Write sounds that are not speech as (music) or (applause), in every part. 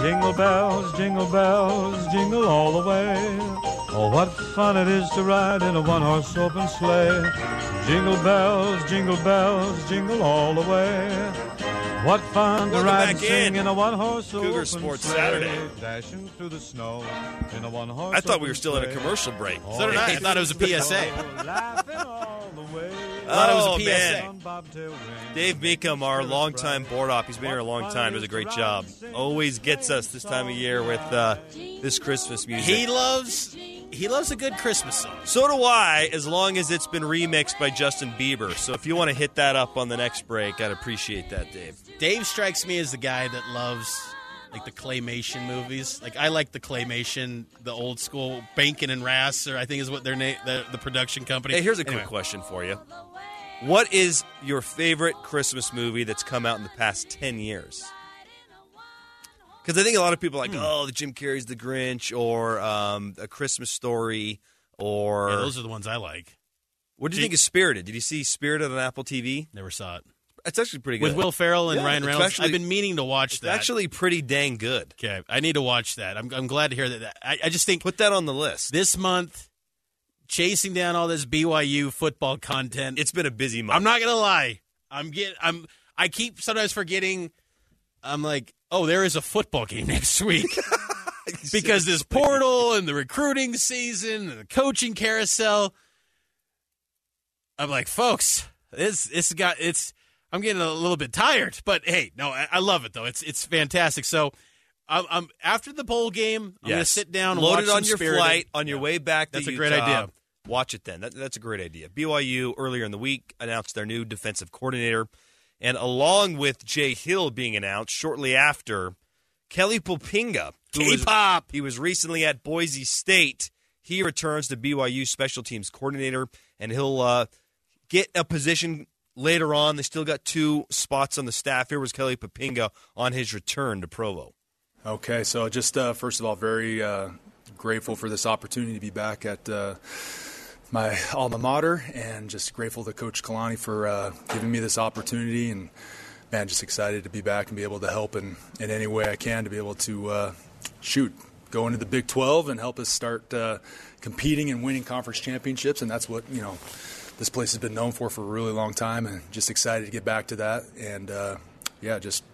Jingle bells, jingle bells, jingle all the way. Oh, what fun it is to ride in a one horse open sleigh. Jingle bells, jingle bells, jingle all the way. What fun to ride and sing in. in a one horse Cougar open Sports sleigh. Saturday. Dashing through the snow in a one horse I thought we were still in a commercial break. So did I. I thought it was a PSA. (laughs) laughing all thought it was a Oh, PSA. man. On bobtail ring. Dave Meekum, our longtime board op, he's been here a long time, does a great job. Always gets us this time of year with uh, this Christmas music. He loves he loves a good Christmas song. so do I, as long as it's been remixed by Justin Bieber. So if you want to hit that up on the next break, I'd appreciate that, Dave. Dave strikes me as the guy that loves like the claymation movies. Like I like the claymation, the old school Rankin and Bass, or I think is what their name, the, the production company. Hey, here's a Anyway. quick question for you. What is your favorite Christmas movie that's come out in the past 10 years? Because I think a lot of people are like, Hmm. oh, the Jim Carrey's The Grinch or um, A Christmas Story or. Yeah, those are the ones I like. what do you think of Spirited? Did you see Spirited on Apple TV? Never saw it It's actually pretty good. with Will Ferrell and Yeah, Ryan Reynolds. actually- I've been meaning to watch It's that. actually pretty dang good. okay, I need to watch that. I'm, I'm glad to hear that. I, I just think Put that on the list. this month, chasing down all this BYU football content. It's been a busy month. I'm not gonna lie. I'm get. I'm. I keep sometimes forgetting. I'm like, oh, there is a football game (laughs) next week (laughs) because this portal and the recruiting season and the coaching carousel. I'm like, folks, this this got it's. I'm getting a little bit tired, but hey, no, I, I love it though. It's it's fantastic. So, I'm, I'm after the bowl game. I'm gonna Yes. sit down, and load it on your Spirited. flight on your Yeah. way back. To That's a great idea. Watch it then. That, that's a great idea. BYU earlier in the week announced their new defensive coordinator, and along with Jay Hill being announced shortly after, Kelly Poppinga, who was- K-pop. he was recently at Boise State. He returns to BYU special teams coordinator, and he'll uh, get a position later on. They still got two spots on the staff. Here was Kelly Poppinga on his return to Provo. Okay, so just uh, first of all, very uh, grateful for this opportunity to be back at uh, my alma mater, and just grateful to Coach Kalani for uh, giving me this opportunity, and man, just excited to be back and be able to help in, in any way I can to be able to uh, shoot, go into the Big 12 and help us start uh, competing and winning conference championships, and that's what you know this place has been known for for a really long time, and just excited to get back to that, and uh, yeah, just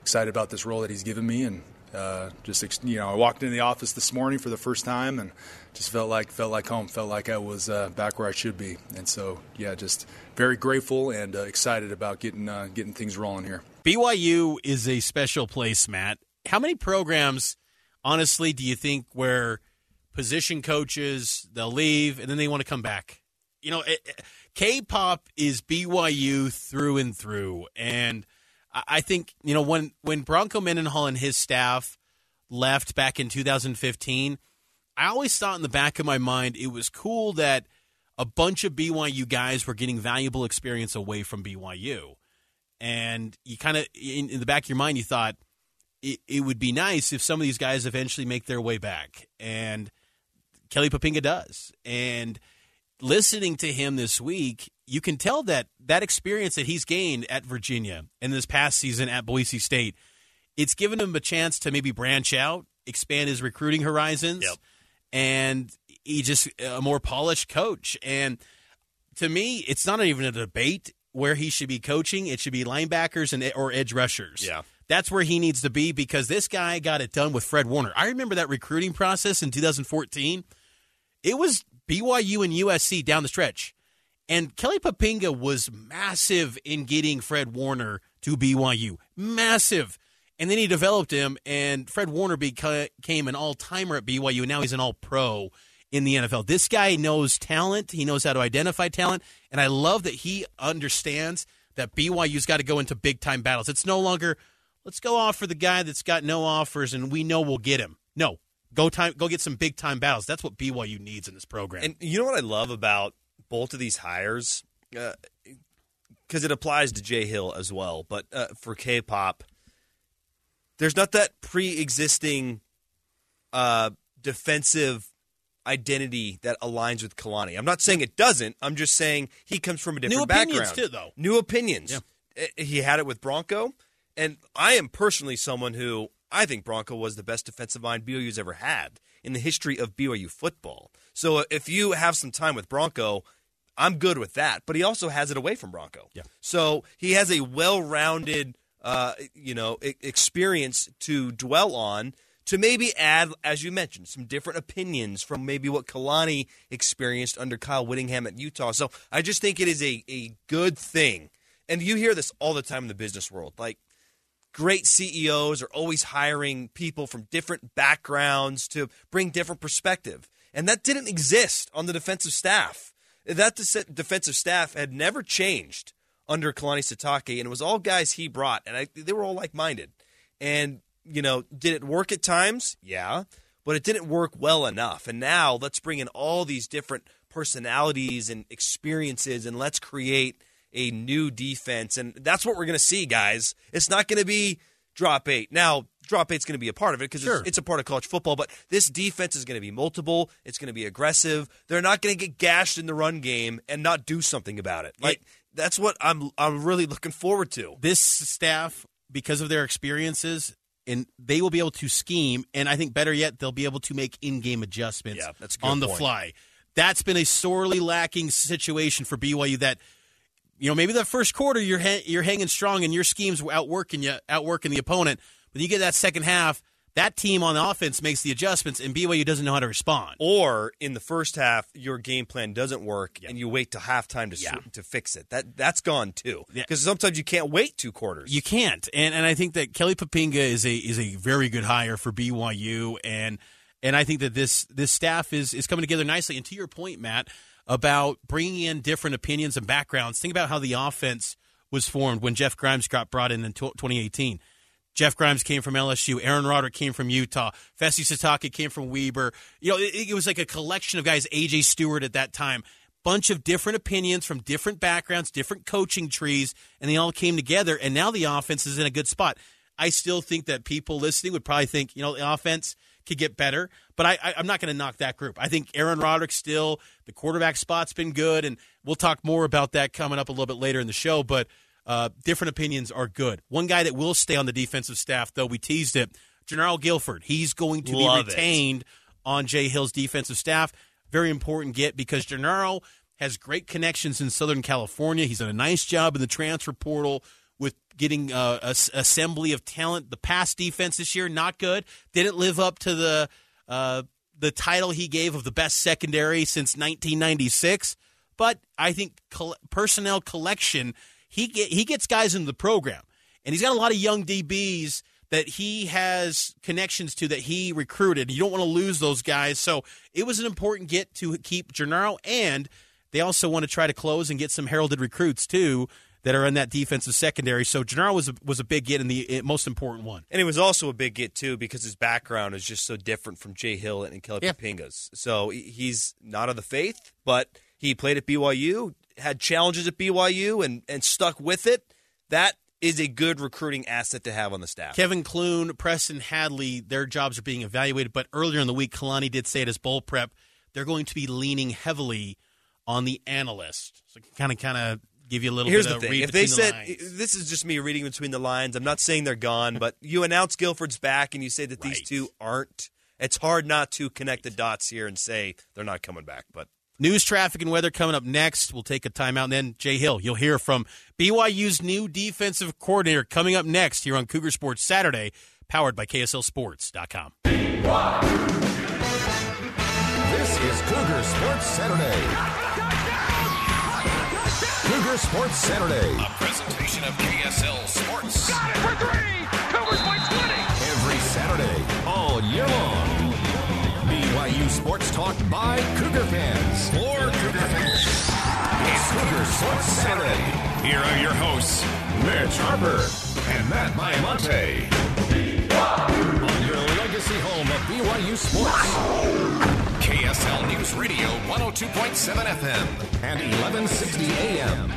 excited about this role that he's given me, and uh, just you know, I walked into the office this morning for the first time, and just felt like felt like home, felt like I was uh, back where I should be, and so yeah, just very grateful and uh, excited about getting uh, getting things rolling here. BYU is a special place, Matt. How many programs, honestly, do you think where position coaches they'll leave and then they want to come back? You know, it- it- K-pop is BYU through and through, and I think you know when when Bronco Mendenhall and his staff left back in 2015, I always thought in the back of my mind it was cool that a bunch of BYU guys were getting valuable experience away from BYU and you kind of in, in the back of your mind you thought it, it would be nice if some of these guys eventually make their way back. And kelly poppinga does. And listening to him this week you can tell that that experience that he's gained at virginia and this past season at boise state it's given him a chance to maybe branch out expand his recruiting horizons Yep. and he just a more polished coach and to me, it's not even a debate. where he should be coaching. It should be linebackers and or edge rushers. Yeah. That's where he needs to be because this guy got it done with Fred Warner. I remember that recruiting process in 2014. It was BYU and USC down the stretch. And Kelly Poppinga was massive in getting Fred Warner to BYU. Massive. And then he developed him, and Fred Warner became an all timer at BYU, and now he's an all pro in the NFL. This guy knows talent, he knows how to identify talent, and I love that he understands that BYU's got to go into big time battles. It's no longer, let's go offer the guy that's got no offers and we know we'll get him. No, go time, go get some big time battles. That's what BYU needs in this program. And you know what I love about both of these hires, because uh, it applies to Jay Hill as well. But uh, for K-pop, there's not that pre-existing uh, defensive identity that aligns with Kalani. I'm not saying it doesn't. I'm just saying he comes from a different New background. too, though. New opinions. Yeah. He had it with Bronco, and I am personally someone who I think Bronco was the best defensive mind BYU's ever had in the history of BYU football. So uh, if you have some time with Bronco, I'm good with that. But he also has it away from Bronco. Yeah. So he has a well-rounded, uh, you know, experience to dwell on to maybe add, as you mentioned, some different opinions from maybe what Kalani experienced under Kyle Whittingham at Utah. So I just think it is a, a good thing. And you hear this all the time in the business world. Like, great CEOs are always hiring people from different backgrounds to bring different perspective. And that didn't exist on the defensive staff. That defensive staff had never changed under Kalani Sitake, and it was all guys he brought, and I, they were all like minded. And you know, did it work at times? Yeah, but it didn't work well enough. And now let's bring in all these different personalities and experiences, and let's create a new defense. And that's what we're going to see, guys. It's not going to be drop eight. Now, drop eight's going to be a part of it because Sure. it's, it's a part of college football, but this defense is going to be multiple. It's going to be aggressive. They're not going to get gashed in the run game and not do something about it. Like, that's what I'm, I'm really looking forward to. this staff, because of their experiences, and they will be able to scheme, and I think better yet, they'll be able to make in-game adjustments Yeah, that's on the point. fly. That's been a sorely lacking situation for BYU. That you know maybe the first quarter you're ha- you're hanging strong and your schemes outworking you, outworking the opponent, but you get that second half. That team on the offense makes the adjustments, and BYU doesn't know how to respond. Or in the first half, your game plan doesn't work, and you wait till halftime to Yeah. to fix it. That that's gone too. Yeah. Because sometimes you can't wait two quarters. You can't, and and I think that Kelly Poppinga is a is a very good hire for BYU, and and I think that this this staff is is coming together nicely. And to your point, Matt, about bringing in different opinions and backgrounds. Think about how the offense was formed when Jeff Grimes got brought in in 2018. Jeff Grimes came from LSU. Aaron Roderick came from Utah. Fesi Sitake came from Weber. You know, it, it was like a collection of guys. AJ Stewart at that time. Bunch of different opinions from different backgrounds, different coaching trees, and they all came together. And now the offense is in a good spot. I still think that people listening would probably think, you know, the offense could get better, but I, I, I'm not going to knock that group. I think Aaron Roderick still, the quarterback spot's been good, and we'll talk more about that coming up a little bit later in the show. But uh, different opinions are good. One guy that will stay on the defensive staff, though, we teased it, Gennaro Guilford. He's going to Love be it. retained on Jay Hill's defensive staff. Very important get because Gennaro has great connections in Southern California. He's done a nice job in the transfer portal with getting uh, a assembly of talent. The pass defense this year not good. Didn't live up to the uh, the title he gave of the best secondary since 1996. But I think personnel collection he get, he gets guys into the program, and he's got a lot of young DBs that he has connections to that he recruited. You don't want to lose those guys, so it was an important get to keep Gennaro, and they also want to try to close and get some heralded recruits too that are in that defensive secondary. So Gennaro was a, was a big get and the most important one. And it was also a big get too because his background is just so different from Jay Hill and Kelly Yeah. Poppinga's. So he's not of the faith, but he played at BYU, had challenges at BYU, and and stuck with it. That is a good recruiting asset to have on the staff. Kevin Clune, Preston Hadley, their jobs are being evaluated. But earlier in the week, Kalani did say at his bowl prep they're going to be leaning heavily on the analyst. So kind of, kind of give you a little Here's bit the of thing: read if they between the said lines. this is just me reading between the lines, I'm not saying they're gone, but you announce Guilford's back and you say that these two aren't. It's hard not to connect the dots here and say they're not coming back. But News, traffic, and weather coming up next. We'll take a timeout, and then Jay Hill. You'll hear from BYU's new defensive coordinator coming up next here on Cougar Sports Saturday, powered by KSLSports.com. BYU. This is Cougar Sports Saturday. Cougar Sports Saturday. A presentation of KSL Sports. Got it for three. Cougars by 20. Every Saturday, all year long. BYU Sports Talk by Cougar fans. For Cougar fans. It's Cougar Sports Saturday. Here are your hosts, Mitch Harper and Matt Baiamonte. On your legacy home of BYU Sports. KSL News Radio 102.7 FM and 1160 AM.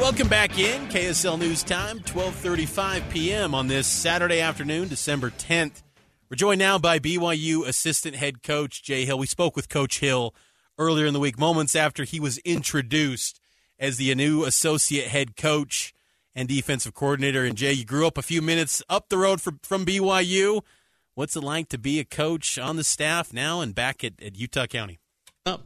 Welcome back in KSL News Time, 12:35 p.m. on this Saturday afternoon, December 10th. We're joined now by BYU assistant head coach Jay Hill. We spoke with Coach Hill earlier in the week, moments after he was introduced as the new associate head coach and defensive coordinator. And Jay, you grew up a few minutes up the road from, from BYU. What's it like to be a coach on the staff now and back at, at Utah County? Oh.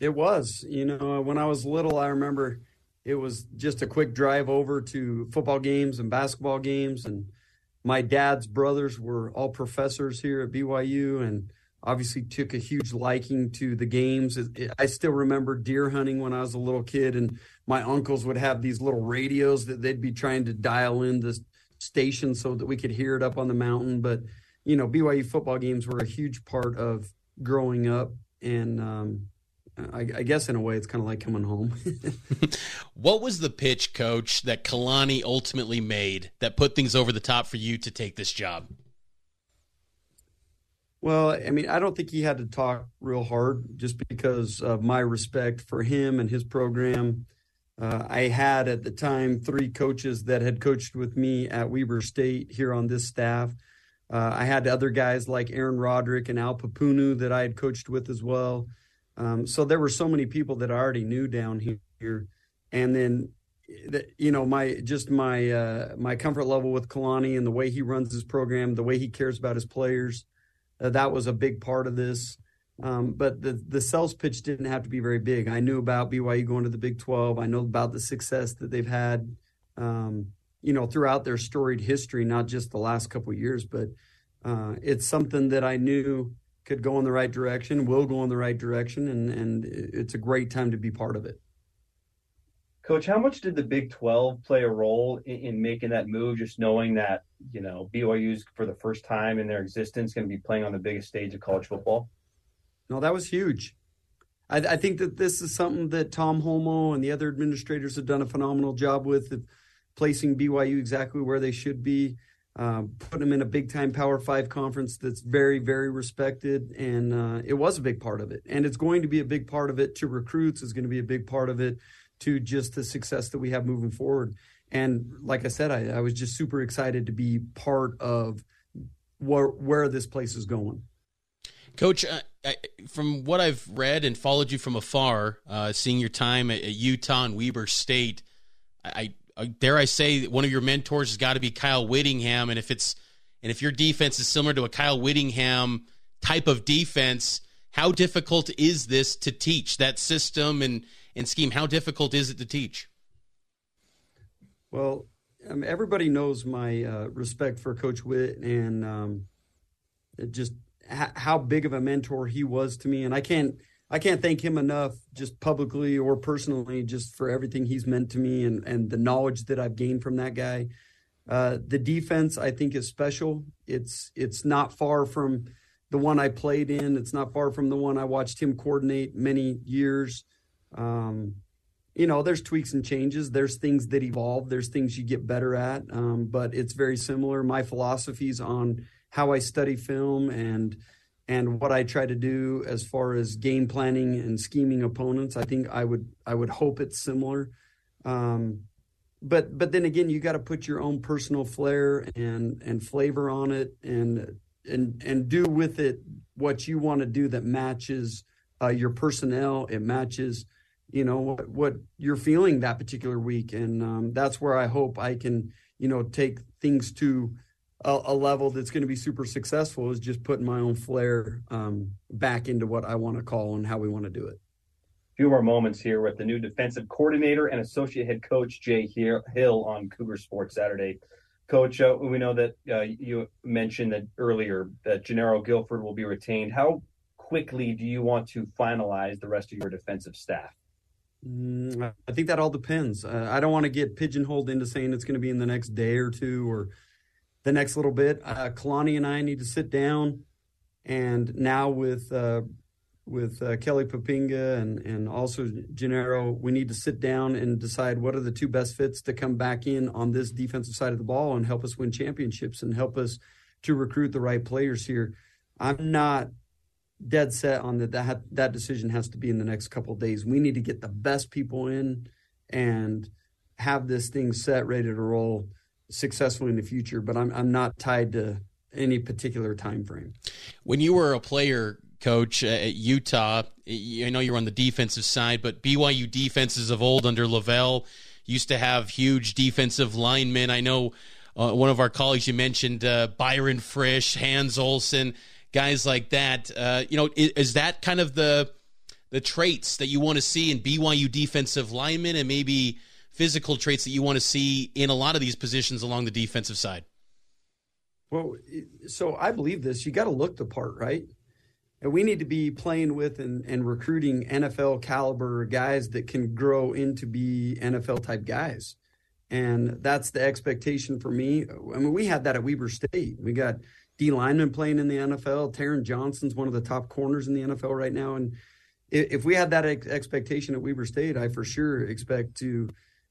It was. You know, when I was little, I remember it was just a quick drive over to football games and basketball games. And my dad's brothers were all professors here at BYU and obviously took a huge liking to the games. I still remember deer hunting when I was a little kid, and my uncles would have these little radios that they'd be trying to dial in the station so that we could hear it up on the mountain. But you know, BYU football games were a huge part of growing up, and um, I, I, guess in a way, it's kind of like coming home. (laughs) what was the pitch, Coach, that Kalani ultimately made that put things over the top for you to take this job? Well, I mean, I don't think he had to talk real hard just because of my respect for him and his program. Uh, I had at the time three coaches that had coached with me at Weber State here on this staff. Uh, I had other guys like Aaron Roderick and Al Papunu that I had coached with as well. Um, so there were so many people that I already knew down here. And then, you know, my just my uh, my comfort level with Kalani and the way he runs his program, the way he cares about his players, uh, that was a big part of this. Um, but the the sales pitch didn't have to be very big. I knew about BYU going to the Big Twelve. I know about the success that they've had, um, you know, throughout their storied history, not just the last couple years. But uh, it's something that I knew could go in the right direction, will go in the right direction, and and it's a great time to be part of it. Coach, how much did the Big 12 play a role in, in, making that move? Just knowing that, you know, BYU's for the first time in their existence going to be playing on the biggest stage of college football? No, that was huge. I, I, think that this is something that Tom Holmoe and the other administrators have done a phenomenal job with, placing BYU exactly where they should be, uh, putting them in a big time Power Five conference that's very, very respected. And uh, it was a big part of it. And it's going to be a big part of it to recruits, is going to be a big part of it to just the success that we have moving forward. And like I said, I, I was just super excited to be part of where this place is going. Coach, uh, I, from what I've read and followed you from afar, uh, seeing your time at, at, Utah and Weber State, I, I, dare I say one of your mentors has got to be Kyle Whittingham, and if it's and if your defense is similar to a Kyle Whittingham type of defense, how difficult is this to teach that system and and scheme? How difficult is it to teach? Well, um, everybody knows my uh, respect for Coach Witt, and um, it just how big of a mentor he was to me, and I can't I can't thank him enough, just publicly or personally, just for everything he's meant to me and and the knowledge that I've gained from that guy. Uh, the defense I think is special. It's it's not far from the one I played in. It's not far from the one I watched him coordinate many years. Um, you know, there's tweaks and changes. There's things that evolve. There's things you get better at, um, but it's very similar. My philosophies on how I study film and and what I try to do as far as game planning and scheming opponents. I think I would I would hope it's similar. Um, but but then again, you got to put your own personal flair and and flavor on it, and and and do with it what you want to do that matches uh, your personnel. It matches, you know, what, what you're feeling that particular week, and um, that's where I hope I can, you know, take things to a, a level that's going to be super successful is just putting my own flair um, back into what I want to call and how we want to do it. A few more moments here with the new defensive coordinator and associate head coach Jay Hill on Cougar Sports Saturday. Coach, uh, we know that uh, you mentioned that earlier that Gennaro Guilford will be retained. How quickly do you want to finalize the rest of your defensive staff? Mm, I think that all depends. Uh, I don't want to get pigeonholed into saying it's going to be in the next day or two or the next little bit. Uh, Kalani and I need to sit down, and now with uh, with uh, Kelly Poppinga and and also Gennaro, we need to sit down and decide what are the two best fits to come back in on this defensive side of the ball and help us win championships and help us to recruit the right players here. I'm not dead set on that that that decision has to be in the next couple days. We need to get the best people in and have this thing set ready to roll successfully in the future, but I'm I'm not tied to any particular time frame. When you were a player, coach uh, at Utah, I know you were on the defensive side, but BYU defenses of old under LaVell used to have huge defensive linemen. I know uh, one of our colleagues you mentioned uh, Byron Frisch, Hans Olsen, guys like that. Uh, you know, is, is that kind of the the traits that you want to see in BYU defensive linemen and maybe physical traits that you want to see in a lot of these positions along the defensive side? Well, so I believe this. You got to look the part, right? And we need to be playing with and, and recruiting NFL caliber guys that can grow into be NFL type guys. And that's the expectation for me. I mean, we had that at Weber State. We got D lineman playing in the NFL. Taron Johnson's one of the top corners in the NFL right now. And if we had that ex- expectation at Weber State, I for sure expect to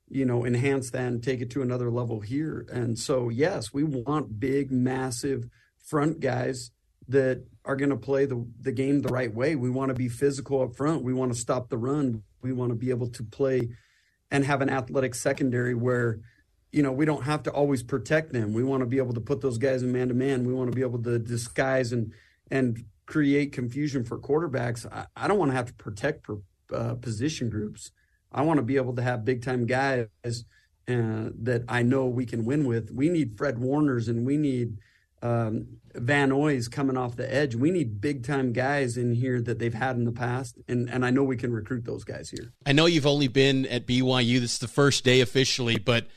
you know, enhance that and take it to another level here. And so, yes, we want big, massive front guys that are going to play the, the game the right way. We want to be physical up front. We want to stop the run. We want to be able to play and have an athletic secondary where, you know, we don't have to always protect them. We want to be able to put those guys in man to man. We want to be able to disguise and and create confusion for quarterbacks. I, I don't want to have to protect per, uh, position groups. I want to be able to have big time guys uh, that I know we can win with. We need Fred Warners and we need um, Van Noy's coming off the edge. We need big time guys in here that they've had in the past, and and I know we can recruit those guys here. I know you've only been at BYU. This is the first day officially, but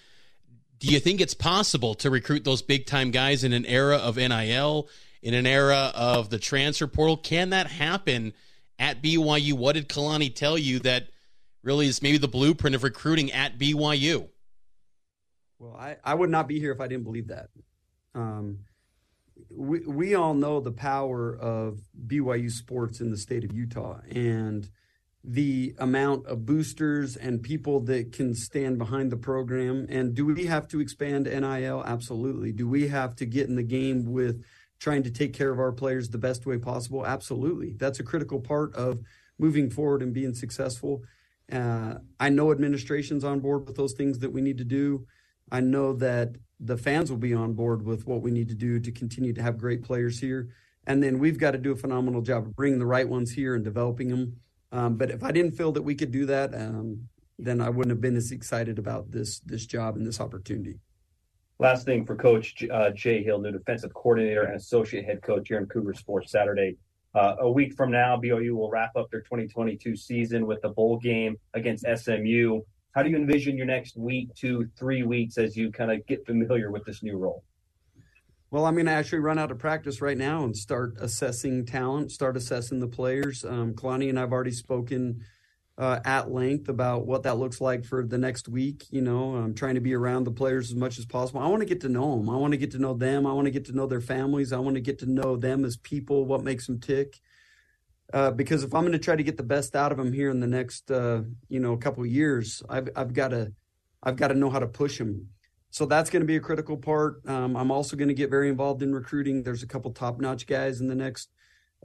do you think it's possible to recruit those big time guys in an era of NIL, in an era of the transfer portal? Can that happen at BYU? What did Kalani tell you that? Really is maybe the blueprint of recruiting at BYU. Well, I, I would not be here if I didn't believe that. Um, we, we all know the power of BYU sports in the state of Utah and the amount of boosters and people that can stand behind the program. And do we have to expand NIL? Absolutely. Do we have to get in the game with trying to take care of our players the best way possible? Absolutely. That's a critical part of moving forward and being successful. Uh, I know administration's on board with those things that we need to do. I know that the fans will be on board with what we need to do to continue to have great players here. And then we've got to do a phenomenal job of bringing the right ones here and developing them. Um, but if I didn't feel that we could do that, um, then I wouldn't have been as excited about this this job and this opportunity. Last thing for Coach uh, Jay Hill, new defensive coordinator and associate head coach here in Cougar Sports Saturday. Uh, a week from now, BYU will wrap up their 2022 season with the bowl game against SMU. How do you envision your next week, two, three weeks as you kind of get familiar with this new role? Well, I'm going to actually run out of practice right now and start assessing talent, start assessing the players. Um, Kalani and I've already spoken uh, at length about what that looks like for the next week. You know, I'm trying to be around the players as much as possible. I want to get to know them. I want to get to know them. I want to get to know their families. I want to get to know them as people, what makes them tick. Uh, because if I'm going to try to get the best out of them here in the next, uh, you know, couple years, I've I've got to, I've got to know how to push them. So that's going to be a critical part. Um, I'm also going to get very involved in recruiting. There's a couple top notch guys in the next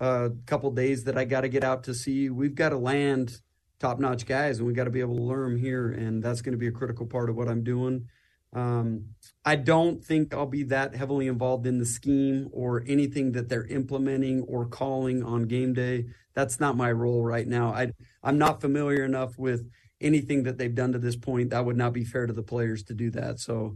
uh, couple days that I got to get out to see. We've got to land top notch guys, and we got to be able to learn them here. And that's going to be a critical part of what I'm doing. Um, I don't think I'll be that heavily involved in the scheme or anything that they're implementing or calling on game day. That's not my role right now. I, I'm not familiar enough with anything that they've done to this point. That would not be fair to the players to do that. So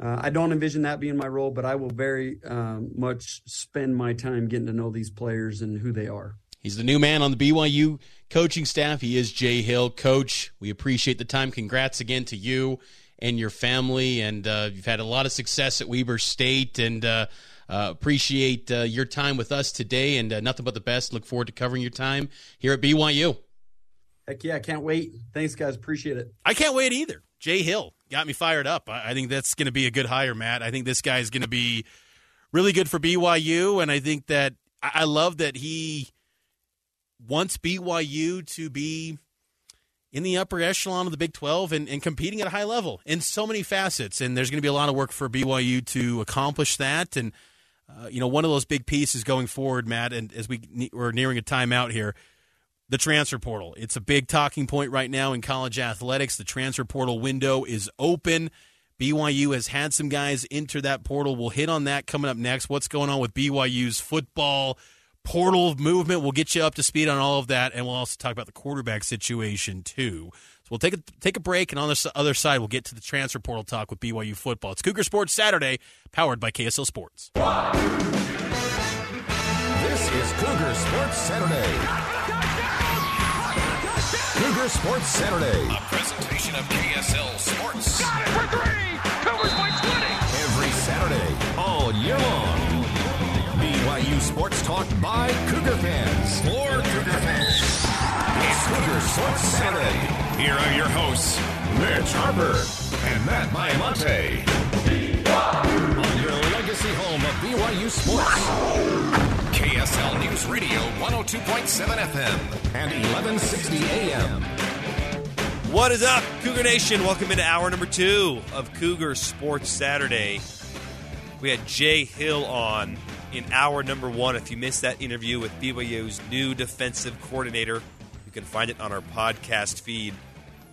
uh, I don't envision that being my role, but I will very um, much spend my time getting to know these players and who they are. He's the new man on the BYU coaching staff. He is Jay Hill. Coach, we appreciate the time. Congrats again to you and your family. And uh, you've had a lot of success at Weber State and uh, uh, appreciate uh, your time with us today. And uh, nothing but the best. Look forward to covering your time here at BYU. Heck yeah, I can't wait. Thanks, guys. Appreciate it. I can't wait either. Jay Hill got me fired up. I, I think that's going to be a good hire, Matt. I think this guy is going to be really good for BYU. And I think that I, I love that he wants BYU to be in the upper echelon of the Big 12 and, and, competing at a high level in so many facets. And there's going to be a lot of work for BYU to accomplish that. And, uh, you know, one of those big pieces going forward, Matt, and as we, we're nearing a timeout here, the transfer portal. It's a big talking point right now in college athletics. The transfer portal window is open. BYU has had some guys enter that portal. We'll hit on that coming up next. What's going on with BYU's football? Portal movement. We'll get you up to speed on all of that, and we'll also talk about the quarterback situation too. So we'll take a take a break, and on the other side, we'll get to the transfer portal talk with BYU football. It's Cougar Sports Saturday, powered by KSL Sports. This is Cougar Sports Saturday. Cougar Sports Saturday. A presentation of KSL Sports. Got it for three. Cougars by 20. Every Saturday, all year long. BYU Sports Talk by Cougar fans for Cougar fans. It's Cougar Sports Saturday. Here are your hosts, Mitch Harper and Matt Baiamonte. On your legacy home of BYU Sports. KSL News Radio 102.7 FM and 1160 AM. What is up, Cougar Nation? Welcome into hour number two of Cougar Sports Saturday. We had Jay Hill on in hour number one. If you missed that interview with BYU's new defensive coordinator, you can find it on our podcast feed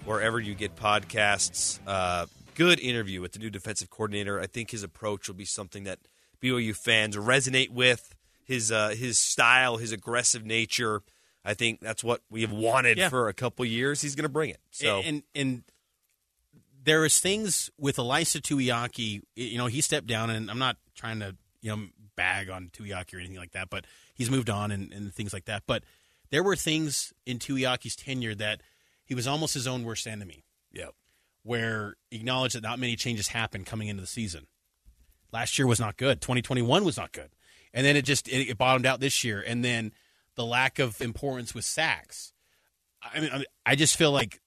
wherever you get podcasts. Uh, good interview with the new defensive coordinator. I think his approach will be something that BYU fans resonate with. His uh, his style, his aggressive nature. I think that's what we have wanted Yeah. for a couple years. He's going to bring it. So and and there is things with Ilaisa Tuiaki. You know, he stepped down, and I'm not trying to you know bag on Tuiaki or anything like that, but he's moved on and, and things like that. But there were things in Tuiaki's tenure that he was almost his own worst enemy. Yep. Where he acknowledged that not many changes happened coming into the season. Last year was not good. 2021 was not good, and then it just it, it bottomed out this year. And then the lack of importance with sacks. I, mean, I just feel like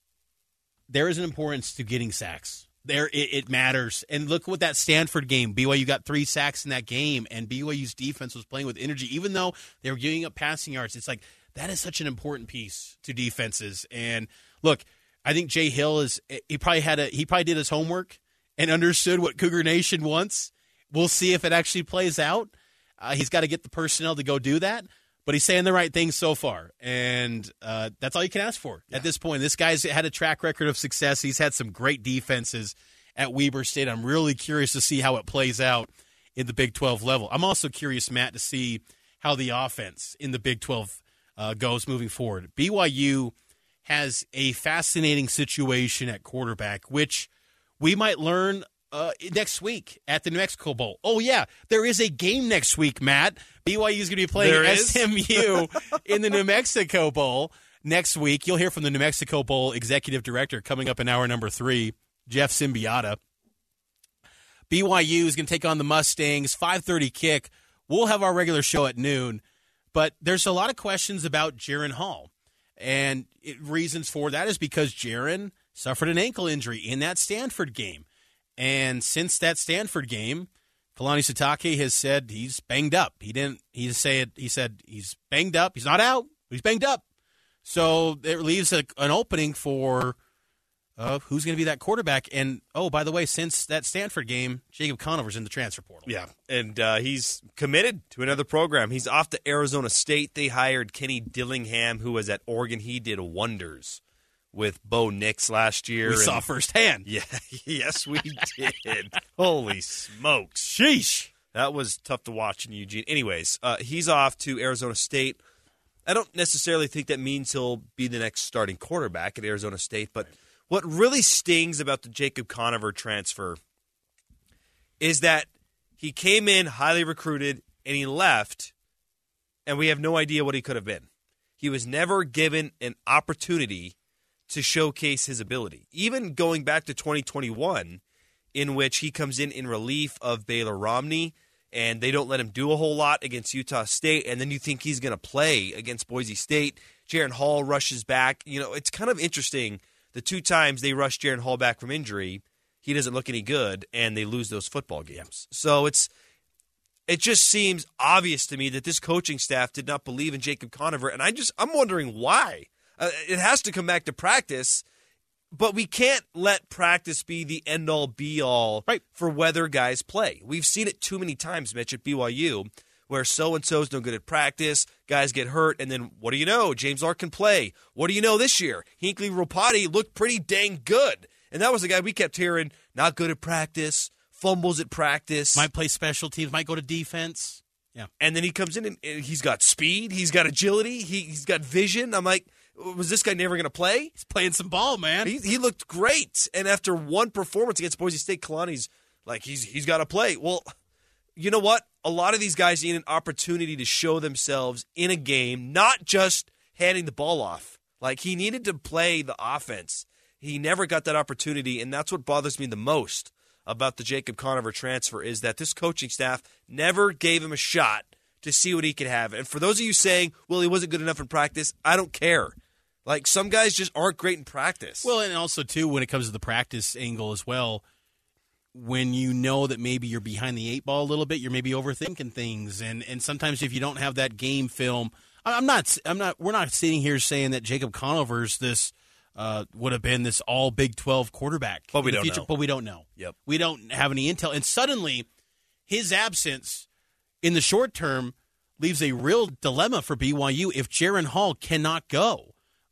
there is an importance to getting sacks. There, it, it matters. And look what that Stanford game. BYU got three sacks in that game, and BYU's defense was playing with energy, even though they were giving up passing yards. It's like that is such an important piece to defenses. And look, I think Jay Hill is. He probably had a. He probably did his homework and understood what Cougar Nation wants. We'll see if it actually plays out. Uh, he's got to get the personnel to go do that but he's saying the right things so far, and uh, that's all you can ask for at this point. This guy's had a track record of success. He's had some great defenses at Weber State. I'm really curious to see how it plays out in the Big 12 level. I'm also curious, Matt, to see how the offense in the Big 12 uh, goes moving forward. BYU has a fascinating situation at quarterback, which we might learn uh, next week at the New Mexico Bowl. Oh yeah, there is a game next week, Matt. BYU is going to be playing There? SMU (laughs) in the New Mexico Bowl next week. You'll hear from the New Mexico Bowl executive director coming up in hour number three, Jeff Siembieda. BYU is going to take on the Mustangs. 5:30 kick. We'll have our regular show at noon, but there's a lot of questions about Jaren Hall, and it, reasons for that is because Jaren suffered an ankle injury in that Stanford game. And since that Stanford game, Kalani Sitake has said he's banged up. He didn't. He said he said he's banged up. He's not out. He's banged up. So it leaves a, an opening for uh, who's going to be that quarterback. And oh, by the way, since that Stanford game, Jacob Conover's in the transfer portal. Yeah, and uh, he's committed to another program. He's off to Arizona State. They hired Kenny Dillingham, who was at Oregon. He did wonders with Bo Nix last year. We and- saw firsthand. (laughs) Yeah, yes, we did. Holy smokes. Sheesh. That was tough to watch in Eugene. Anyways, uh, he's off to Arizona State. I don't necessarily think that means he'll be the next starting quarterback at Arizona State, but what really stings about the Jacob Conover transfer is that he came in highly recruited and he left, and we have no idea what he could have been. He was never given an opportunity to showcase his ability. Even going back to 2021, in which he comes in in relief of Baylor Romney, and they don't let him do a whole lot against Utah State, and then you think he's going to play against Boise State. Jaren Hall rushes back. You know, it's kind of interesting. The two times they rush Jaren Hall back from injury, he doesn't look any good, and they lose those football games. So it's it just seems obvious to me that this coaching staff did not believe in Jacob Conover, and I just I'm wondering why. Uh, it has to come back to practice, but we can't let practice be the end all be all right. for whether guys play. We've seen it too many times, Mitch, at BYU, where so and so's no good at practice, guys get hurt, and then what do you know? James Lark can play. What do you know this year? Hinkley Ropati looked pretty dang good. And that was the guy we kept hearing, not good at practice, fumbles at practice. Might play special teams, might go to defense. Yeah. And then he comes in and he's got speed, he's got agility, he, he's got vision. I'm like, was this guy never going to play? He's playing some ball, man. He, he looked great. And after one performance against Boise State, Kalani's like, he's he's got to play. Well, you know what? A lot of these guys need an opportunity to show themselves in a game, not just handing the ball off. Like he needed to play the offense. He never got that opportunity, and that's what bothers me the most about the Jacob Conover transfer is that this coaching staff never gave him a shot to see what he could have. And for those of you saying, well, he wasn't good enough in practice, I don't care. Like some guys just aren't great in practice. Well, and also too when it comes to the practice angle as well, when you know that maybe you're behind the eight ball a little bit, you're maybe overthinking things, and and sometimes if you don't have that game film, I'm not, I'm not, we're not sitting here saying that Jacob Conover's this. Uh, would have been this all Big 12 quarterback. But we in the don't future, know. But we don't know. Yep. We don't have any intel. And suddenly, his absence in the short term leaves a real dilemma for BYU if Jaren Hall cannot go.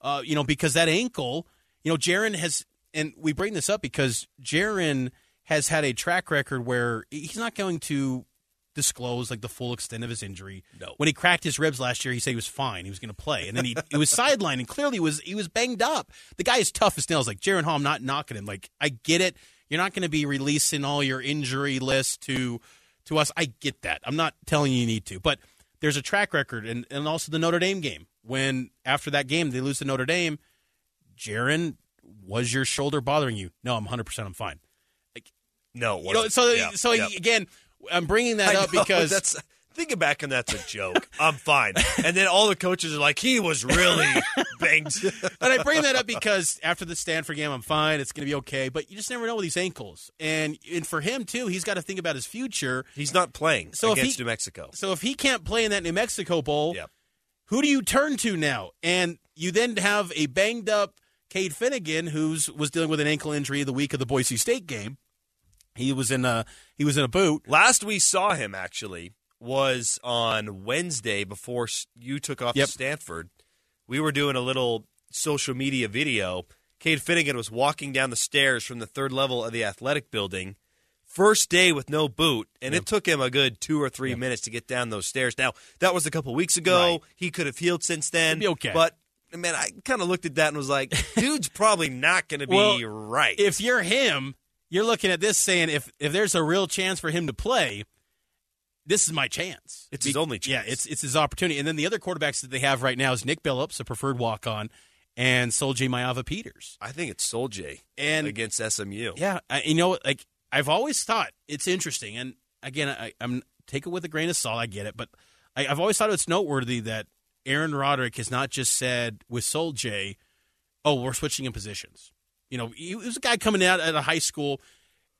Uh, you know, because that ankle, you know, Jaren has, and we bring this up because Jaren has had a track record where he's not going to disclose like the full extent of his injury. No. When he cracked his ribs last year, he said he was fine. He was going to play, and then he it was sidelined, and clearly was he was banged up. The guy is tough as nails. Like Jaren Hall, I'm not knocking him. Like I get it. You're not going to be releasing all your injury list to to us. I get that. I'm not telling you you need to, but there's a track record, and and also the Notre Dame game. When after that game they lose to Notre Dame, Jaren, was your shoulder bothering you? No, I'm 100. percent I'm fine. Like no, you know, so Yeah, so yeah. again, I'm bringing that I up know, (laughs) because that's thinking back and that's a joke. I'm fine. And then all the coaches are like, he was really (laughs) banged. and I bring that up because after the Stanford game, I'm fine. It's going to be okay. But you just never know with these ankles. And and for him too, he's got to think about his future. He's not playing So against he- New Mexico. So if he can't play in that New Mexico Bowl, Yep. Who do you turn to now? And you then have a banged up Cade Fennegan, who's was dealing with an ankle injury the week of the Boise State game. He was in a he was in a boot. Last we saw him actually was on Wednesday before you took off Yep. to Stanford. We were doing a little social media video. Cade Fennegan was walking down the stairs from the third level of the athletic building. First day with no boot, and it took him a good two or three minutes to get down those stairs. Now that was a couple weeks ago. Right. He could have healed since then. Be okay. But man, I kind of looked at that and was like, (laughs) "Dude's probably not going to be Well, right." If you're him, you're looking at this saying if if there's a real chance for him to play, this is my chance. It's his only chance. Yeah, it's it's his opportunity. And then the other quarterbacks that they have right now is Nick Billoups, a preferred walk on, and Soljay Maiava Peters. I think it's Soljay And against SMU. yeah, I, you know, like I've always thought it's interesting, and again, I, I'm take it with a grain of salt. I get it, but I, I've always thought it's noteworthy that Aaron Roderick has not just said with Soul J, "Oh, we're switching in positions." You know, he was a guy coming out at a high school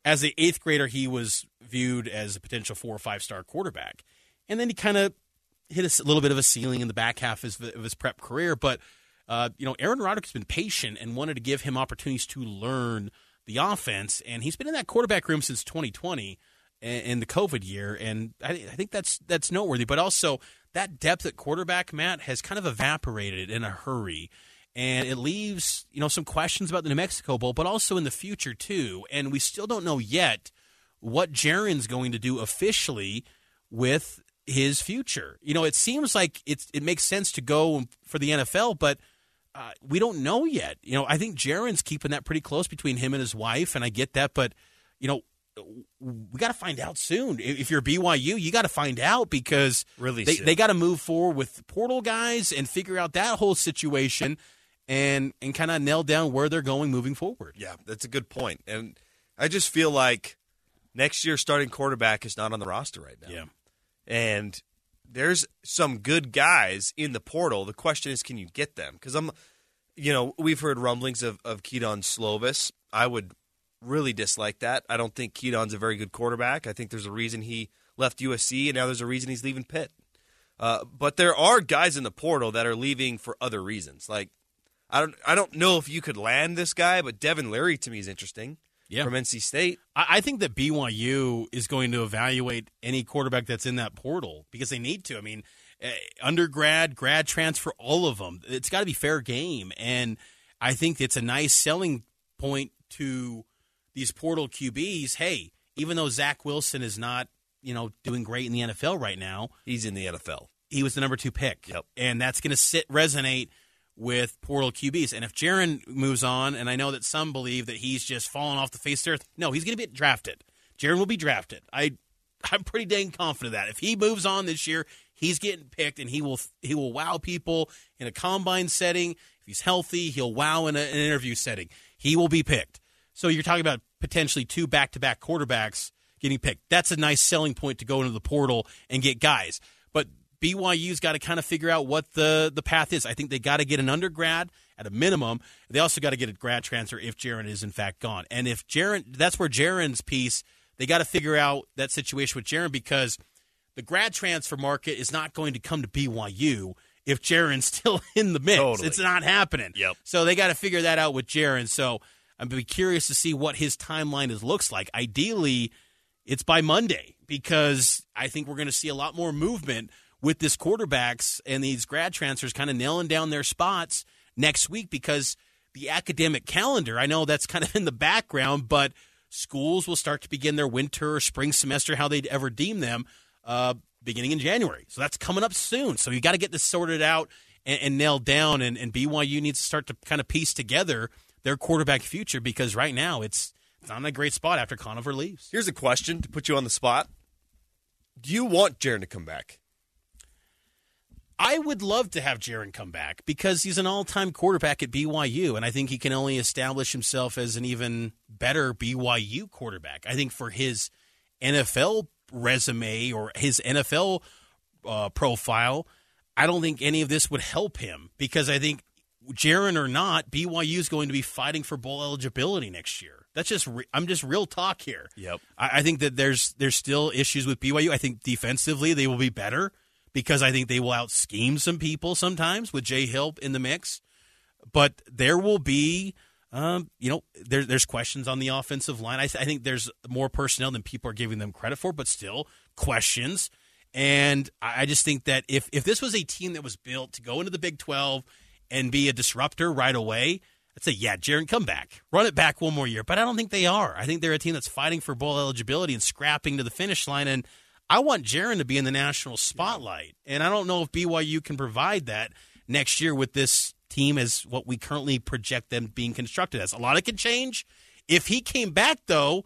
as an eighth grader. He was viewed as a potential four or five star quarterback, and then he kind of hit a little bit of a ceiling in the back half of his, of his prep career. But uh, you know, Aaron Roderick has been patient and wanted to give him opportunities to learn the offense, and he's been in that quarterback room since 2020 in, the COVID year, and I, I think that's that's noteworthy. But also that depth at quarterback, Matt, has kind of evaporated in a hurry. And it leaves, you know, some questions about the New Mexico Bowl, but also in the future too. And we still don't know yet what Jaren's going to do officially with his future. You know, it seems like it's it makes sense to go for the NFL, but uh, we don't know yet. You know, I think Jaren's keeping that pretty close between him and his wife, and I get that. But you know, we got to find out soon. If you're BYU, you got to find out because Really they, they got to move forward with portal guys and figure out that whole situation and and kind of nail down where they're going moving forward. Yeah, that's a good point. And I just feel like next year's starting quarterback is not on the roster right now. Yeah. And there's some good guys in the portal. The question is, can you get them? Because I'm, you know, we've heard rumblings of, of Kedon Slovis. I would really dislike that. I don't think Kedon's a very good quarterback. I think there's a reason he left USC, and now there's a reason he's leaving Pitt. Uh, but there are guys in the portal that are leaving for other reasons. Like I don't, I don't know if you could land this guy, but Devin Leary to me is interesting. Yeah. from NC State. I, I think that BYU is going to evaluate any quarterback that's in that portal because they need to. I mean, eh, undergrad, grad transfer, all of them. It's got to be fair game, and I think it's a nice selling point to these portal QBs. Hey, even though Zach Wilson is not, you know, doing great in the NFL right now, He's in the NFL. he was the number two pick. Yep. And that's going to sit resonate with portal QBs. And if Jaren moves on, and I know that some believe that he's just fallen off the face of the earth, no, he's going to be drafted. Jaren will be drafted. I, I'm pretty dang confident of that. If he moves on this year, he's getting picked, and he will he will wow people in a combine setting. If he's healthy, he'll wow in a, an interview setting. He will be picked. So you're talking about potentially two back to back quarterbacks getting picked. That's a nice selling point to go into the portal and get guys. But BYU's got to kind of figure out what the, the path is. I think they got to get an undergrad at a minimum. They also got to get a grad transfer if Jaren is in fact gone. And if Jaren, that's where Jaren's piece, they got to figure out that situation with Jaren because the grad transfer market is not going to come to BYU if Jaren's (laughs) still in the mix. Totally. It's not happening. Yep. So they got to figure that out with Jaren. So I'm be curious to see what his timeline is looks like. Ideally, it's by Monday because I think we're going to see a lot more movement with this quarterbacks and these grad transfers kind of nailing down their spots next week because the academic calendar, I know that's kind of in the background, but schools will start to begin their winter or spring semester, how they'd ever deem them, uh, beginning in January. So that's coming up soon. So you got to get this sorted out and, and nailed down, and, and BYU needs to start to kind of piece together their quarterback future because right now it's, it's not in a great spot after Conover leaves. Here's a question to put you on the spot: Do you want Jaren to come back? I would love to have Jaren come back because he's an all-time quarterback at BYU, and I think he can only establish himself as an even better BYU quarterback. I think for his NFL resume or his NFL uh, profile, I don't think any of this would help him because I think Jaren or not, BYU is going to be fighting for bowl eligibility next year. That's just re- I'm just real talk here. Yep. I, I think that there's there's still issues with BYU. I think defensively they will be better because I think they will out scheme some people sometimes with Jay Hill in the mix. But there will be, um, you know, there, there's questions on the offensive line. I, th- I think there's more personnel than people are giving them credit for, but still questions. And I I just think that if if this was a team that was built to go into the Big Twelve and be a disruptor right away, I'd say, yeah, Jaren, come back, run it back one more year. But I don't think they are. I think they're a team that's fighting for bowl eligibility and scrapping to the finish line. And I want Jaren to be in the national spotlight. And I don't know if BYU can provide that next year with this team as what we currently project them being constructed as. A lot of can change. If he came back, though,